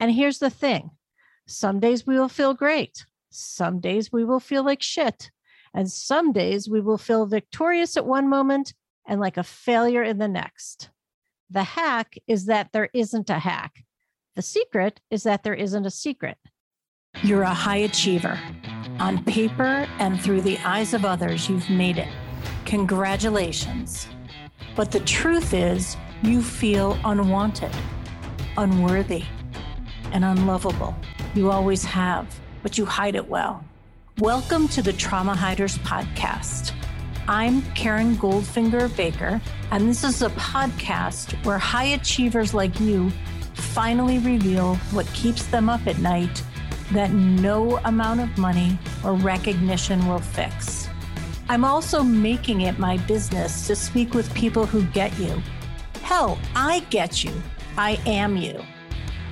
And here's the thing some days we will feel great, some days we will feel like shit, and some days we will feel victorious at one moment and like a failure in the next. The hack is that there isn't a hack. The secret is that there isn't a secret. You're a high achiever. On paper and through the eyes of others, you've made it. Congratulations. But the truth is, you feel unwanted, unworthy, and unlovable. You always have, but you hide it well. Welcome to the Trauma Hiders Podcast. I'm Karen Goldfinger Baker, and this is a podcast where high achievers like you finally reveal what keeps them up at night that no amount of money or recognition will fix. I'm also making it my business to speak with people who get you. Hell, I get you. I am you.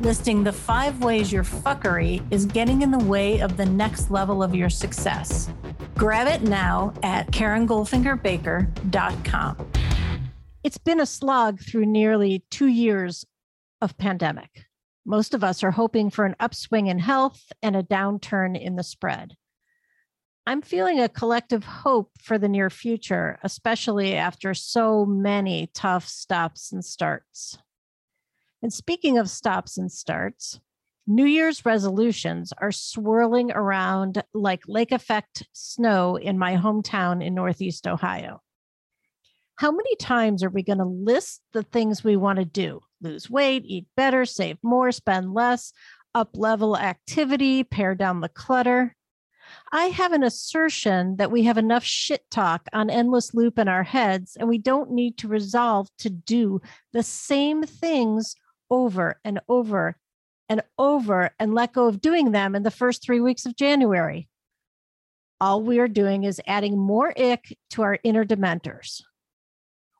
listing the five ways your fuckery is getting in the way of the next level of your success. Grab it now at KarenGoldfingerBaker.com. It's been a slog through nearly two years of pandemic. Most of us are hoping for an upswing in health and a downturn in the spread. I'm feeling a collective hope for the near future, especially after so many tough stops and starts. And speaking of stops and starts, New Year's resolutions are swirling around like lake effect snow in my hometown in Northeast Ohio. How many times are we going to list the things we want to do? Lose weight, eat better, save more, spend less, up level activity, pare down the clutter. I have an assertion that we have enough shit talk on endless loop in our heads, and we don't need to resolve to do the same things over and over and over and let go of doing them in the first three weeks of January. All we are doing is adding more ick to our inner dementors.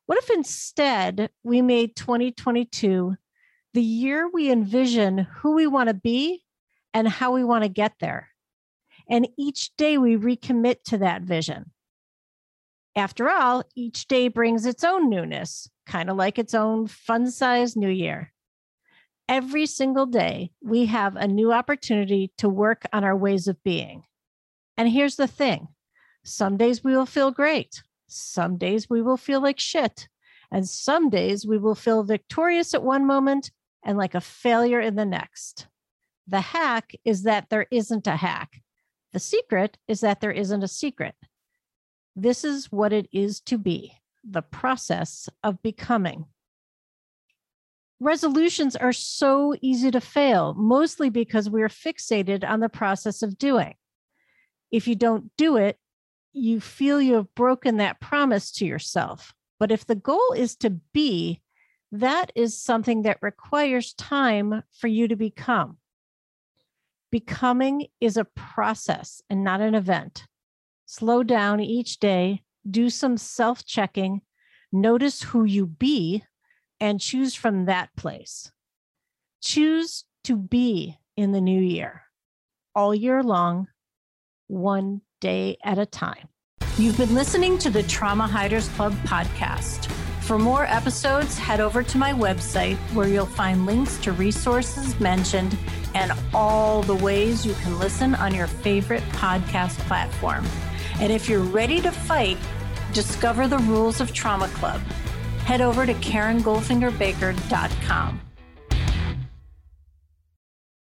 What if instead we made 2022 the year we envision who we want to be and how we want to get there? And each day we recommit to that vision. After all, each day brings its own newness, kind of like its own fun sized new year every single day, we have a new opportunity to work on our ways of being. And here's the thing some days we will feel great, some days we will feel like shit, and some days we will feel victorious at one moment and like a failure in the next. The hack is that there isn't a hack. The secret is that there isn't a secret. This is what it is to be the process of becoming resolutions are so easy to fail, mostly because we're fixated on the process of doing. If you don't do it, you feel you have broken that promise to yourself. But if the goal is to be, that is something that requires time for you to become. Becoming is a process and not an event. Slow down each day, do some self checking, notice who you be and choose from that place. Choose to be in the new year all year long, one day at a time. You've been listening to the Trauma Hiders Club podcast. For more episodes, head over to my website where you'll find links to resources mentioned and all the ways you can listen on your favorite podcast platform. And if you're ready to fight, discover the rules of Trauma Club head over to KarenGoldfingerBaker.com.